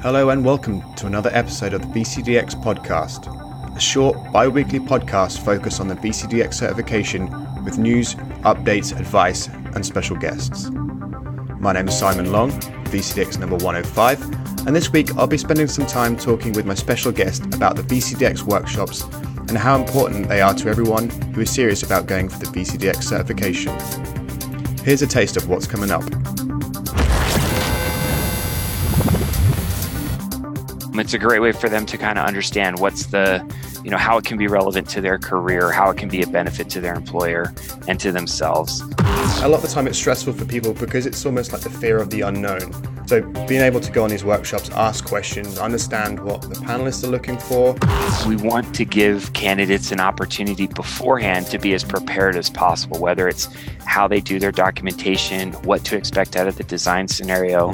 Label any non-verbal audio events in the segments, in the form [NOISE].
Hello and welcome to another episode of the VCDX podcast, a short bi weekly podcast focused on the VCDX certification with news, updates, advice, and special guests. My name is Simon Long, VCDX number 105, and this week I'll be spending some time talking with my special guest about the VCDX workshops and how important they are to everyone who is serious about going for the VCDX certification. Here's a taste of what's coming up. Um, it's a great way for them to kind of understand what's the, you know, how it can be relevant to their career, how it can be a benefit to their employer and to themselves. A lot of the time it's stressful for people because it's almost like the fear of the unknown. So being able to go on these workshops, ask questions, understand what the panelists are looking for. We want to give candidates an opportunity beforehand to be as prepared as possible, whether it's how they do their documentation, what to expect out of the design scenario.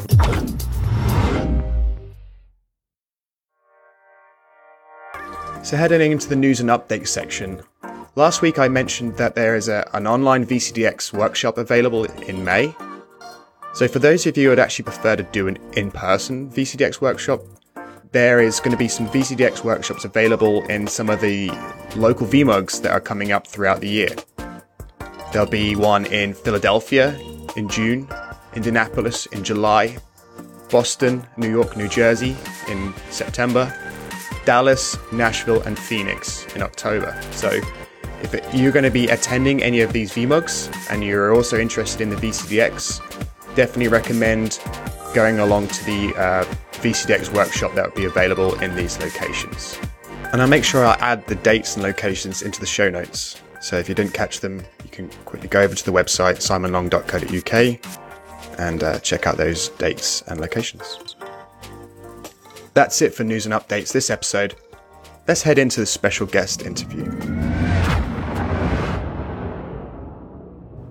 So, heading into the news and updates section, last week I mentioned that there is a, an online VCDX workshop available in May. So, for those of you who would actually prefer to do an in person VCDX workshop, there is going to be some VCDX workshops available in some of the local VMUGs that are coming up throughout the year. There'll be one in Philadelphia in June, Indianapolis in July, Boston, New York, New Jersey in September, Dallas, Nashville, and Phoenix in October. So if you're going to be attending any of these VMUGs and you're also interested in the VCDX, definitely recommend going along to the uh, VCDX workshop that will be available in these locations. And I'll make sure I add the dates and locations into the show notes. So if you didn't catch them, you can quickly go over to the website simonlong.co.uk and uh, check out those dates and locations. That's it for news and updates this episode. Let's head into the special guest interview.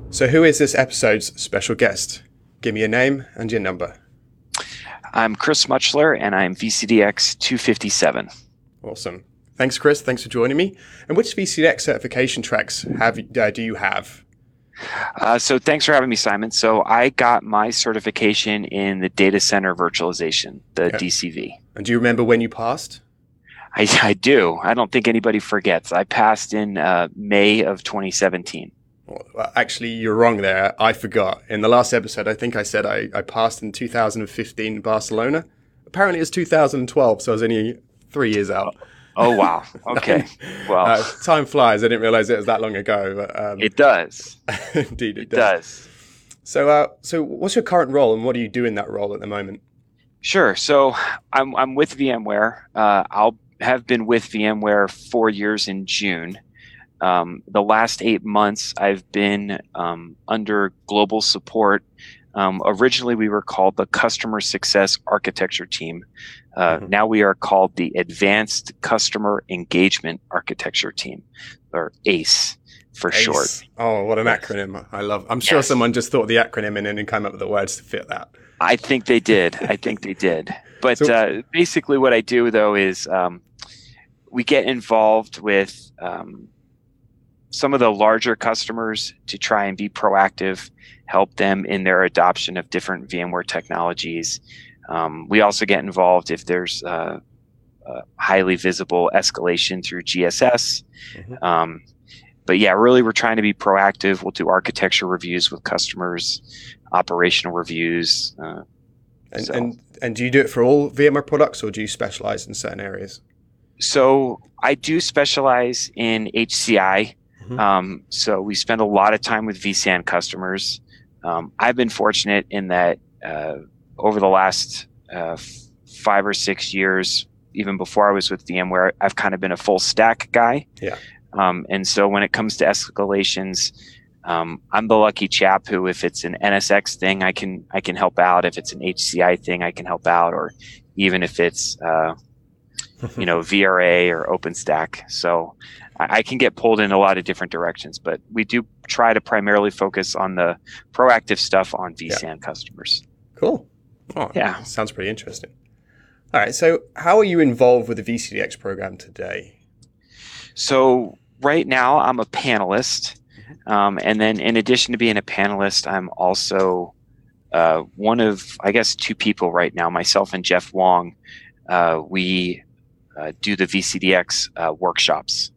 So, who is this episode's special guest? Give me your name and your number. I'm Chris Mutchler, and I'm VCDX 257. Awesome. Thanks, Chris. Thanks for joining me. And which VCDX certification tracks have uh, do you have? Uh, so thanks for having me, Simon. So I got my certification in the data center virtualization, the okay. DCV. And do you remember when you passed? I, I do. I don't think anybody forgets. I passed in uh, May of 2017. Well, actually, you're wrong there. I forgot. In the last episode, I think I said I, I passed in 2015 in Barcelona. Apparently, it's 2012, so I was only three years out. Oh wow! [LAUGHS] Okay, well, uh, time flies. I didn't realize it was that long ago. But, um, it does. [LAUGHS] indeed, it, it does. does. So, uh, so what's your current role, and what do you do in that role at the moment? Sure. So, I'm I'm with VMware. Uh, I'll have been with VMware four years in June. Um, the last eight months, I've been um, under global support. Um, originally, we were called the Customer Success Architecture Team. Uh, mm-hmm. Now we are called the Advanced Customer Engagement Architecture Team, or ACE for ACE. short. Oh, what an acronym! I love. I'm sure yes. someone just thought the acronym and then came up with the words to fit that. I think they did. I think they did. [LAUGHS] But so, uh, basically, what I do though is um, we get involved with um, some of the larger customers to try and be proactive, help them in their adoption of different VMware technologies. Um, we also get involved if there's uh, highly visible escalation through GSS. Mm-hmm. But yeah, really, we're trying to be proactive. We'll do architecture reviews with customers, operational reviews. Uh, and, so. and and do you do it for all VMware products, or do you specialize in certain areas? So I do specialize in HCI. Mm-hmm. Um, so we spend a lot of time with vSAN customers. Um, I've been fortunate in that uh, over the last uh, five or six years, even before I was with VMware, I've kind of been a full stack guy. Yeah. Um, and so when it comes to escalations, um, I'm the lucky chap who, if it's an NSX thing, I can I can help out. If it's an HCI thing, I can help out, or even if it's uh, [LAUGHS] you know VRA or OpenStack. So I, I, can get pulled in a lot of different directions, but we do try to primarily focus on the proactive stuff on vSAN yeah. customers. Cool. Oh, yeah. Sounds pretty interesting. All right. So, how are you involved with the VCDX program today? So, right now, I'm a panelist. Mm-hmm. Um, and then, in addition to being a panelist, I'm also uh, one of, I guess, two people right now, myself and Jeff Wong. Uh, we uh, do the VCDX uh, workshops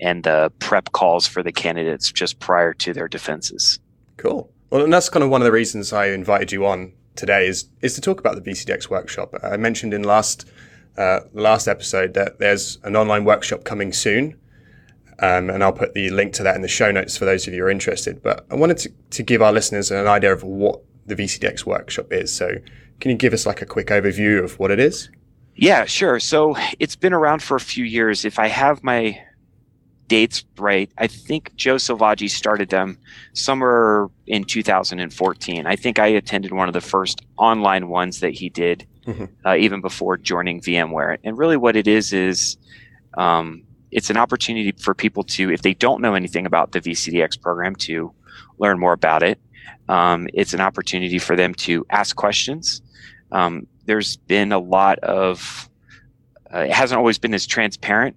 and the prep calls for the candidates just prior to their defenses. Cool. Well, and that's kind of one of the reasons I invited you on today is is to talk about the VCDX workshop. I mentioned in last uh, last episode that there's an online workshop coming soon. Um, and I'll put the link to that in the show notes for those of you who are interested. But I wanted to, to give our listeners an idea of what the VCDX workshop is. So, can you give us like a quick overview of what it is? Yeah, sure. So, it's been around for a few years. If I have my dates right, I think Joe Selvaggi started them somewhere in 2014. I think I attended one of the first online ones that he did, mm-hmm. uh, even before joining VMware. And really, what it is is um, it's an opportunity for people to, if they don't know anything about the VCDX program, to learn more about it. Um, it's an opportunity for them to ask questions. Um, there's been a lot of, uh, it hasn't always been as transparent,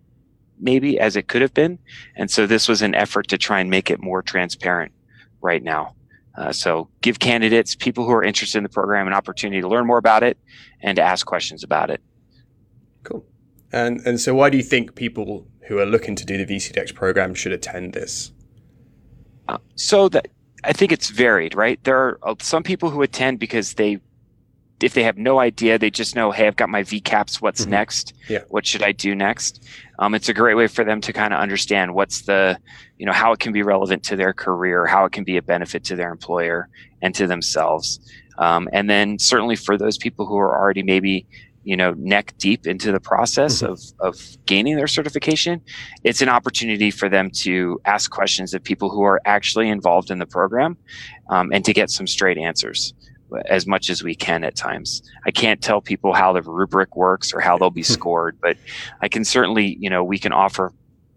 maybe, as it could have been. And so this was an effort to try and make it more transparent right now. Uh, so give candidates, people who are interested in the program, an opportunity to learn more about it and to ask questions about it. Cool. And and so why do you think people who are looking to do the VCDX program should attend this? Uh, so that I think it's varied, right? There are uh, some people who attend because they, if they have no idea, they just know, hey, I've got my VCAPs. What's mm-hmm. next? Yeah. What should I do next? Um, it's a great way for them to kind of understand what's the, you know, how it can be relevant to their career, how it can be a benefit to their employer and to themselves. Um, and then certainly for those people who are already maybe you know neck deep into the process mm-hmm. of, of gaining their certification it's an opportunity for them to ask questions of people who are actually involved in the program um, and to get some straight answers as much as we can at times i can't tell people how the rubric works or how they'll be [LAUGHS] scored but i can certainly you know we can offer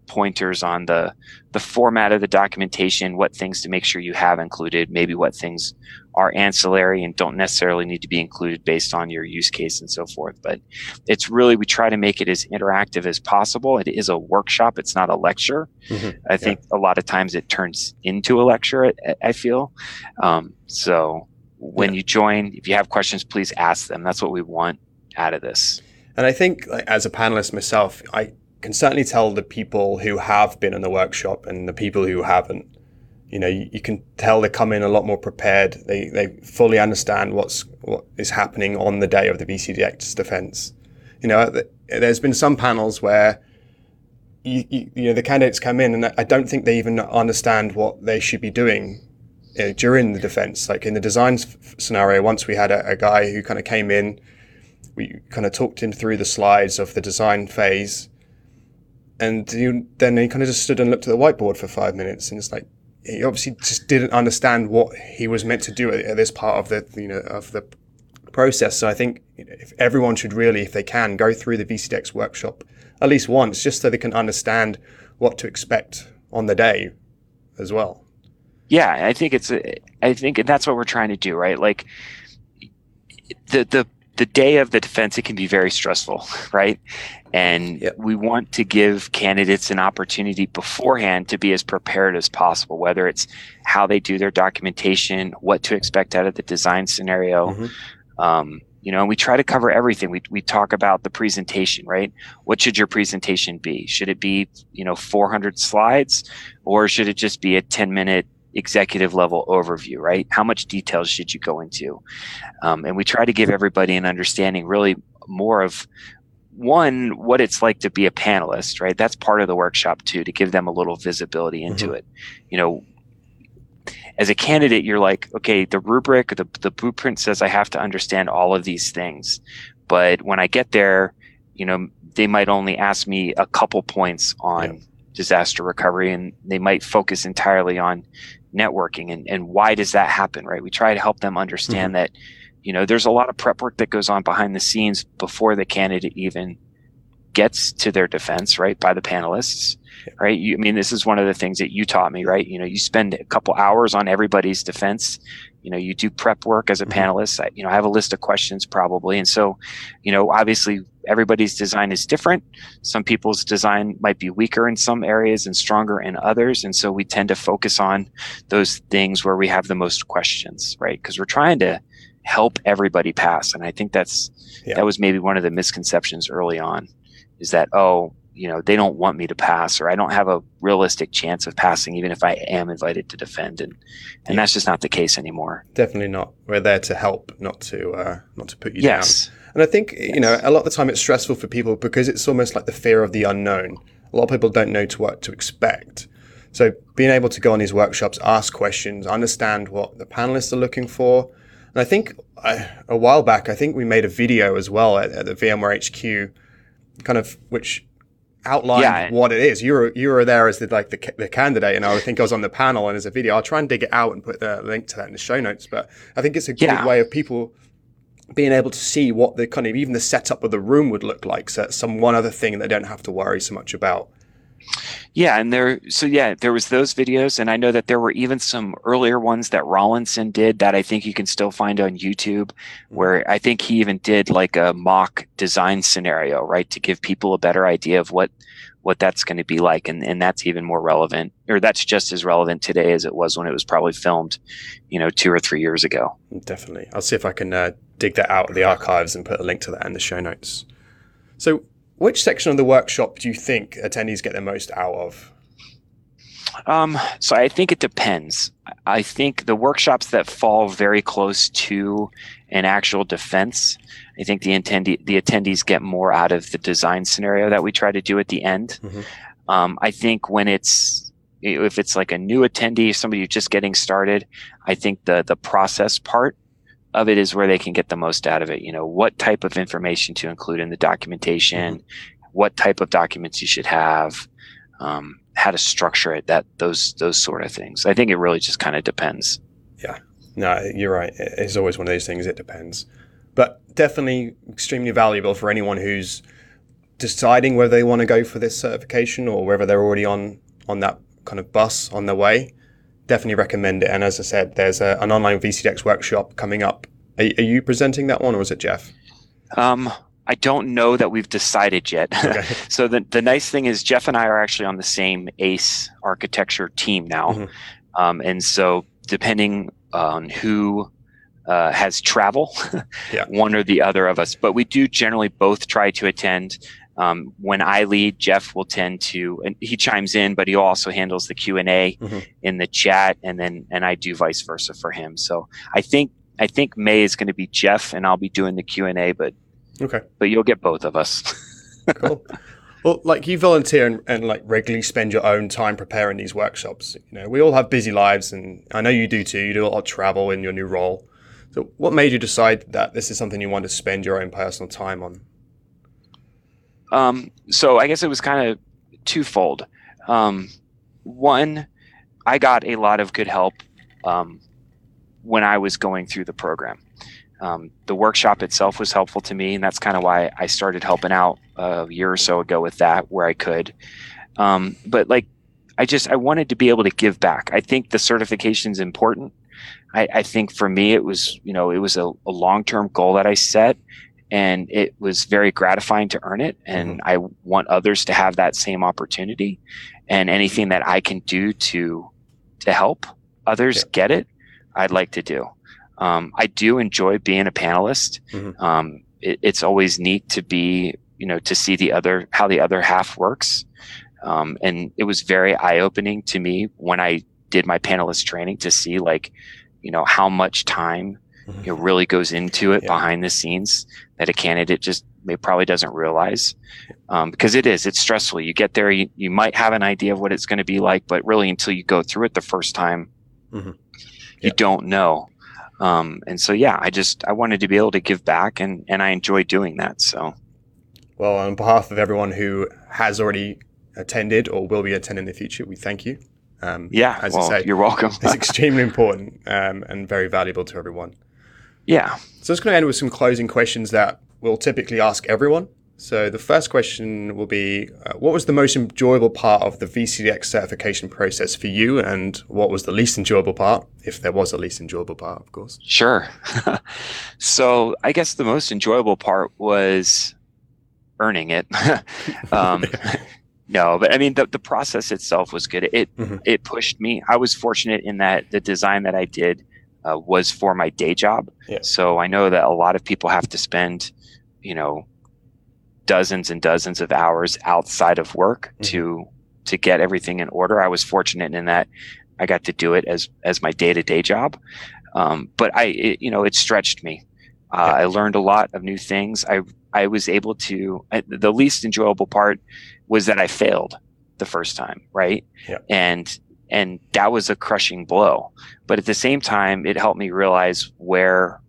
pointers on the the format of the documentation, what things to make sure you have included, maybe what things are ancillary and don't necessarily need to be included based on your use case and so forth. But it's really we try to make it as interactive as possible. It is a workshop; it's not a lecture. Mm-hmm. I think yeah. a lot of times it turns into a lecture. I, I feel um, so. When yeah. you join, if you have questions, please ask them. That's what we want out of this. And I think, like, as a panelist myself, I can certainly tell the people who have been in the workshop and the people who haven't. You know, you, you, can tell they come in a lot more prepared. They they fully understand what's what is happening on the day of the VCDX defense. You know, there's been some panels where you, you, you know the candidates come in and I don't think they even understand what they should be doing you know, during the defense. Like in the design f- scenario, once we had a, a guy who kind of came in, we kind of talked him through the slides of the design phase and then he kind of just stood and looked at the whiteboard for five minutes, and it's like he obviously just didn't understand what he was meant to do at, at this part of the you know of the process. So I think if everyone should really, if they can, go through the VCDX workshop at least once, just so they can understand what to expect on the day as well. Yeah, I think it's I think and that's what we're trying to do, right? Like the the the day of the defense, it can be very stressful, [LAUGHS] right? And yep. we want to give candidates an opportunity beforehand to be as prepared as possible, whether it's how they do their documentation, what to expect out of the design scenario. Mm-hmm. Um, you know, and we try to cover everything. We, we talk about the presentation, right? What should your presentation be? Should it be, you know, 400 slides or should it just be a 10 minute executive level overview, right? How much details should you go into? Um, and we try to give everybody an understanding really more of one, what it's like to be a panelist, right? That's part of the workshop too, to give them a little visibility into mm-hmm. it. You know, as a candidate, you're like, okay, the rubric, the, the blueprint says I have to understand all of these things. But when I get there, you know, they might only ask me a couple points on yeah. Disaster recovery and they might focus entirely on networking and, and why does that happen, right? We try to help them understand mm-hmm. that, you know, there's a lot of prep work that goes on behind the scenes before the candidate even gets to their defense, right, by the panelists. right? You, I mean, this is one of the things that you taught me, right? You know, you spend a couple hours on everybody's defense. You know, you do prep work as a mm-hmm. panelist. I, you know, I have a list of questions probably, and so, you know, obviously everybody's design is different. Some people's design might be weaker in some areas and stronger in others, and so we tend to focus on those things where we have the most questions, right? Because we're trying to help everybody pass, and I think that's yeah. that was maybe one of the misconceptions early on, is that oh you know they don't want me to pass or i don't have a realistic chance of passing even if i am invited to defend. And and yeah. that's just not the case anymore. Definitely not. We're there to help not to uh, not to put you yes. down and i think yes. you know a lot of the time it's stressful for people because it's almost like the fear of the unknown. A lot of people don't know to what to expect. So being able to go on these workshops ask questions understand what the panelists are looking for. And i think uh, a while back i think we made a video as well at, at the vmware hq kind of which outline yeah. what it is. You were you were there as the like the, the candidate, and I think I was on the panel and as a video. I'll try and dig it out and put the link to that in the show notes. But I think it's a yeah. good way of people being able to see what the kind of even the setup of the room would look like. So some one other thing that they don't have to worry so much about. Yeah, and there so yeah, there was those videos and I know that there were even some earlier ones that Rawlinson did that I think you can still find on YouTube mm-hmm. where I think he even did like a mock design scenario, right, to give people a better idea of what what that's going to be like and and that's even more relevant or that's just as relevant today as it was when it was probably filmed, you know, 2 or 3 years ago. Definitely. I'll see if I can uh, dig that out of the archives and put a link to that in the show notes. So which section of the workshop do you think attendees get the most out of? Um, so I think it depends. I think the workshops that fall very close to an actual defense, I think the attendee the attendees get more out of the design scenario that we try to do at the end. Mm-hmm. Um, I think when it's if it's like a new attendee, somebody who's just getting started, I think the the process part of it is where they can get the most out of it. You know, what type of information to include in the documentation, mm-hmm. what type of documents you should have, um, how to structure it, that those those sort of things. I think it really just kind of depends. Yeah, no, you're right. It's always one of those things. It depends, but definitely extremely valuable for anyone who's deciding whether they want to go for this certification or whether they're already on on that kind of bus on their way definitely recommend it. And as I said, there's a, an online VCDX workshop coming up. Are, are, you presenting that one, or is it Jeff? Um, I don't know that we've decided yet. [LAUGHS] Okay. so the the nice thing is Jeff and I are actually on the same ACE architecture team now, mm-hmm. um, and so depending on who uh, has travel, [LAUGHS] yeah. one or the other of us. But we do generally both try to attend. Um, when I lead, Jeff will tend to, and he chimes in, but he also handles the Q and A mm-hmm. in the chat, and then and I do vice versa for him. So I think I think May is going to be Jeff, and I'll be doing the Q and A, but okay, but you'll get both of us. [LAUGHS] cool. Well, like you volunteer and, and, like regularly spend your own time preparing these workshops. You know, we all have busy lives, and I know you do too. You do a lot of travel in your new role. So, what made you decide that this is something you want to spend your own personal time on? Um, so I guess it was kind of twofold. Um, one, I got a lot of good help um, when I was going through the program. Um, the workshop itself was helpful to me, and that's kind of why I started helping out a year or so ago with that, where I could. Um, but like, I just I wanted to be able to give back. I think the certification is important. I, I, think for me, it was you know it was a, a long term goal that I set, and it was very gratifying to earn it and mm-hmm. i want others to have that same opportunity and anything that i can do to to help others yeah. get it i'd like to do um, i do enjoy being a panelist mm-hmm. um, it, it's always neat to be you know to see the other how the other half works um, and it was very eye-opening to me when i did my panelist training to see like you know how much time mm-hmm. it really goes into it yeah. behind the scenes that a candidate just may, probably doesn't realize. Um, because it is it's stressful. You get there you, you might have an idea of what it's going to be like but really until you go through it the first time mm-hmm. you don't know. Um, and so yeah i just i wanted to be able to give back and and i enjoy doing that so. Well on behalf of everyone who has already attended or will be attending in the future we thank you. Um, yeah as well, you say you're welcome. it's [LAUGHS] extremely important um, and very valuable to everyone yeah. So it's going to end with some closing questions that we'll typically ask everyone. So the first question will be uh, What was the most enjoyable part of the VCDX certification process for you, and what was the least enjoyable part, if there was a least enjoyable part, of course? Sure. [LAUGHS] so I guess the most enjoyable part was earning it. [LAUGHS] um, [LAUGHS] no, but I mean the, the process itself was good. It mm-hmm. it pushed me. I was fortunate in that the design that I did uh, was for my day job. Yeah. So I know that a lot of people have to spend, you know, dozens and dozens of hours outside of work mm-hmm. to to get everything in order. I was fortunate in that I got to do it as as my day to day job. Um, but I, it, you know, it stretched me. Uh. I learned a lot of new things. I I was able to. I, the least enjoyable part was that I failed the first time, right? Yeah. And and that was a crushing blow. But at the same time, it helped me realize where,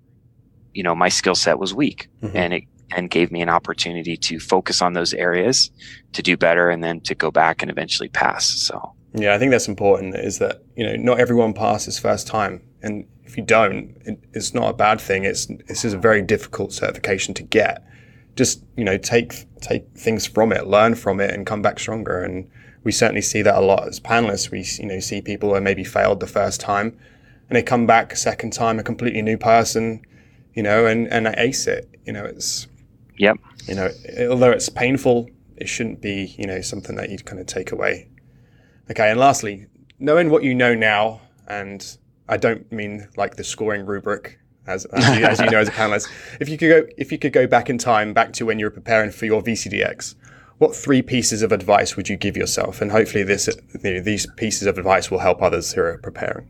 you know, my skill set was weak, mm-hmm. and it and gave me an opportunity to focus on those areas to do better and then to go back and eventually pass. So yeah, I think that's important. Is that you know not everyone passes first time, and if you don't, it, it's not a bad thing. It's this is a very difficult certification to get. Just you know take take things from it, learn from it, and come back stronger. And we certainly see that a lot as panelists. We you know see people who maybe failed the first time, and they come back a second time a completely new person, you know, and and ace it. You know, it's Yep. You know, although it's painful, it shouldn't be, you know, something that you'd kind of take away. Okay, and lastly, knowing what you know now, and I don't mean like the scoring rubric, as, as, you, as you know as a [LAUGHS] panelist. If you could go, if you could go back in time, back to when you were preparing for your VCDX, what three pieces of advice would you give yourself? And hopefully, this you know, these pieces of advice will help others who are preparing.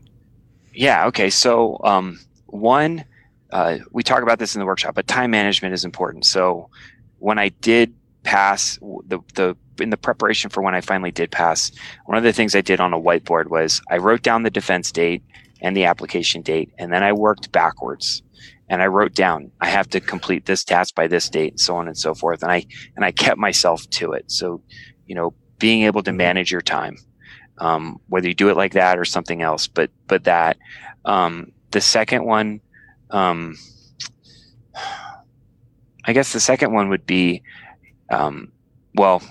Yeah. Okay. So um, one uh, we talk about this in the workshop, but time management is important. So when I did pass the the in the preparation for when I finally did pass, one of the things I did on a whiteboard was I wrote down the defense date and the application date, and then I worked backwards. And I wrote down I have to complete this task by this date, and so on and so forth. And I and I kept myself to it. So, you know, being able to manage your time, um, whether you do it like that or something else, but but that. Um, the second one um, I guess the second one would be, um, well,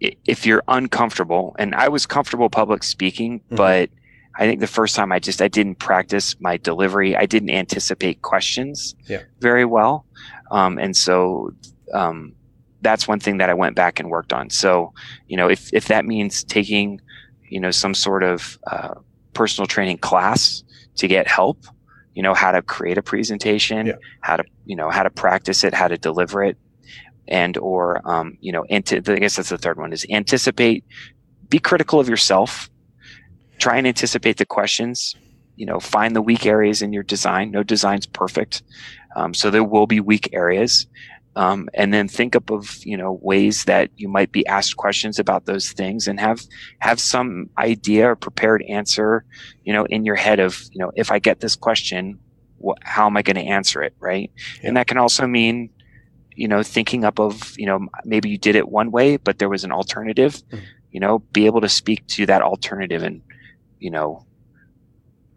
if you're uncomfortable, and I was comfortable public speaking, mm-hmm. but I think the first time I just I didn't practice my delivery. I didn't anticipate questions yeah. very well, um, and so um, that's one thing that I went back and worked on. So you know, if if that means taking you know some sort of uh, personal training class to get help, you know how to create a presentation yeah. how to you know how to practice it how to deliver it and or um, you know anti- i guess that's the third one is anticipate be critical of yourself try and anticipate the questions you know find the weak areas in your design. No design's perfect. Um, so there will be weak areas. Um, and then think up of you know ways that you might be asked questions about those things and have have some idea or prepared answer you know in your head of you know if i get this question what, how am i going to answer it right? Yeah. and that can also mean you know thinking up of you know maybe you did it one way but there was an alternative. Mm-hmm. you know be able to speak to that alternative and you know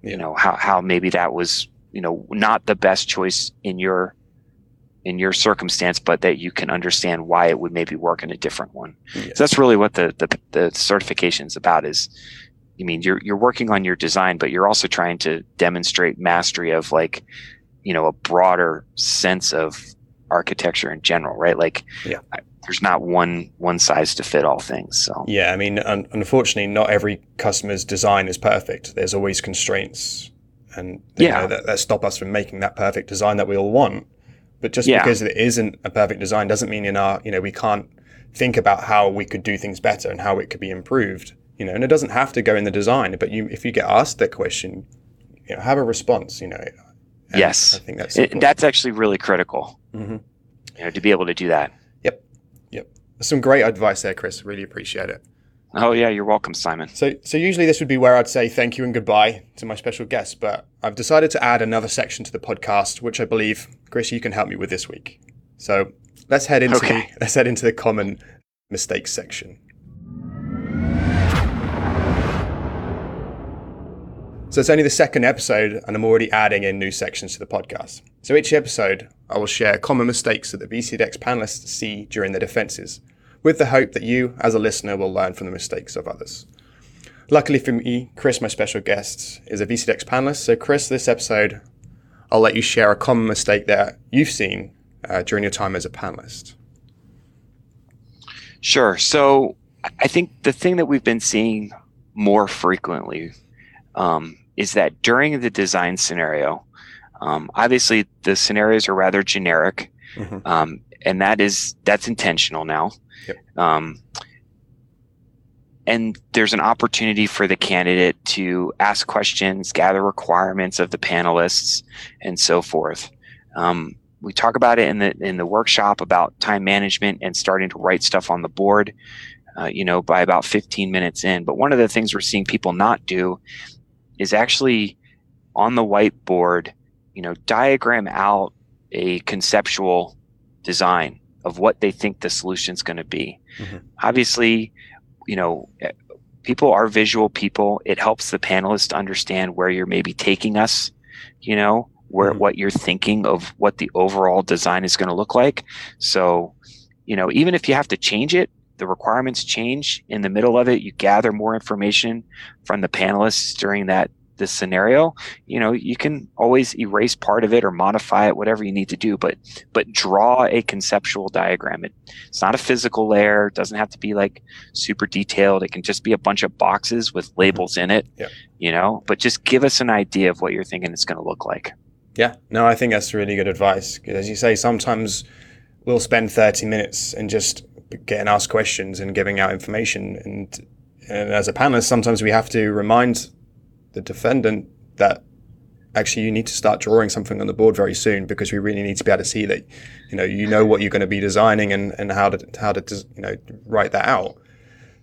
yeah. you know how how maybe that was you know not the best choice in your in your circumstance, but that you can understand why it would maybe work in a different one. So that's really what the, the, the certification is about is, I mean, you're, you're working on your design, but you're also trying to demonstrate mastery of like, you know, a broader sense of architecture in general, right? Like, yeah. there's not one one size to fit all things. So yeah, I mean, un- unfortunately, not every customer's design is perfect. There's always constraints, and yeah. Know, that, that stop us from making that perfect design that we all want. But just yeah. because it isn't a perfect design doesn't mean in our, you know, we can't think about how we could do things better and how it could be improved. You know, and it doesn't have to go in the design, but you, if you get asked that question, you know, have a response. You know. yes, I think that's it, that's actually really critical. Mm-hmm. You know, to be able to do that. Yep, yep. Some great advice there, Chris. Really appreciate it. Oh yeah, you're welcome, Simon. So so usually this would be where I'd say thank you and goodbye to my special guest, but I've decided to add another section to the podcast, which I believe, Chris, you can help me with this week. So let's head into okay. the, [LAUGHS] let's head into the common mistakes section. So it's only the second episode, and I'm already adding in new sections to the podcast. So each episode, I will share common mistakes that the VCDX panelists see during their defenses, with the hope that you, as a listener, will learn from the mistakes of others. Luckily for me, Chris, my special guest, is a VCDX panelist. So, Chris, this episode, I'll let you share a common mistake that you've seen uh, during your time as a panelist. Sure. So, I think the thing that we've been seeing more frequently um, is that during the design scenario, um, obviously the scenarios are rather generic, mm-hmm. um, and that is that's intentional now. Yep. Um, and there's an opportunity for the candidate to ask questions, gather requirements of the panelists, and so forth. Um, we talk about it in the in the workshop about time management and starting to write stuff on the board. Uh, you know, by about 15 minutes in. But one of the things we're seeing people not do is actually on the whiteboard, you know, diagram out a conceptual design of what they think the solution is going to be. Mm-hmm. Obviously, you know, eh, people are visual people. It helps the panelists understand where you're maybe taking us, you know, where mm-hmm. what you're thinking of what the overall design is going to look like. So, you know, even if you have to change it, the requirements change in the middle of it. You gather more information from the panelists during that this scenario, you know, you can always erase part of it or modify it, whatever you need to do, but but draw a conceptual diagram. It, it's not a physical layer, it doesn't have to be like super detailed. It can just be a bunch of boxes with mm-hmm. labels in it. Yeah. You know, but just give us an idea of what you're thinking it's going to look like. Yeah. No, I think that's really good advice. As you say, sometimes we'll spend 30 minutes and just getting asked questions and giving out information. And and as a panelist, sometimes we have to remind the defendant that actually you need to start drawing something on the board very soon because we really need to be able to see that you know you know what you're going to be designing and, and how to how to you know write that out.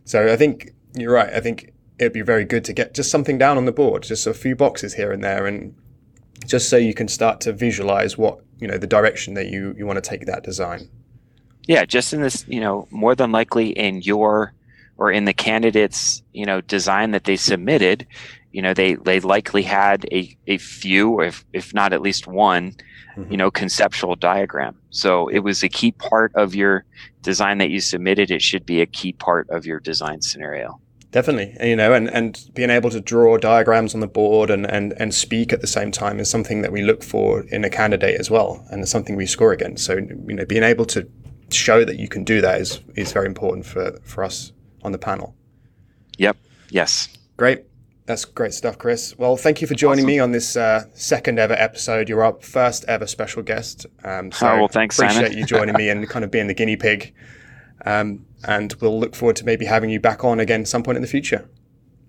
So i think you're right. I think it'd be very good to get just something down on the board just a few boxes here and there and just so you can start to visualize what you know the direction that you you want to take that design yeah just in this you know more than likely in your or in the candidate's you know design that they submitted you know they they likely had a, a few if if not at least one mm-hmm. you know conceptual diagram. So it was a key part of your design that you submitted. It should be a key part of your design scenario. Definitely. You know and and being able to draw diagrams on the board and and and speak at the same time is something that we look for in a candidate as well and it's something we score against. So you know being able to show that you can do that is is very important for for us on the panel yep yes great that's great stuff, Chris. Well, thank you for joining awesome. me on this uh, second ever episode. You're our first ever special guest. Um, so oh, well, thanks, appreciate Simon. you joining me and kind of being the guinea pig. Um, and we'll look forward to maybe having you back on again some point in the future.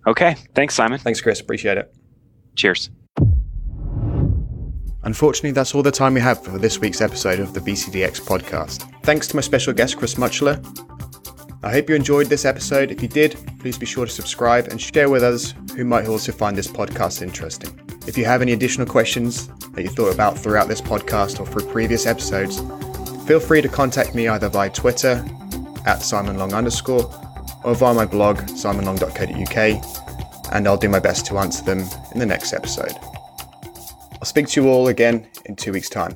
Okay. Thanks, Simon. Thanks, Chris. Appreciate it. Cheers. Unfortunately, that's all the time we have for this week's episode of the VCDX podcast. Thanks to my special guest, Chris Mutchler. I hope you enjoyed this episode. If you did, please be sure to subscribe and share with others who might also find this podcast interesting. If you have any additional questions that you thought about throughout this podcast or through previous episodes, feel free to contact me either via Twitter at simonlong underscore or via my blog simonlong.co.uk and I'll do my best to answer them in the next episode. I'll speak to you all again in two weeks' time.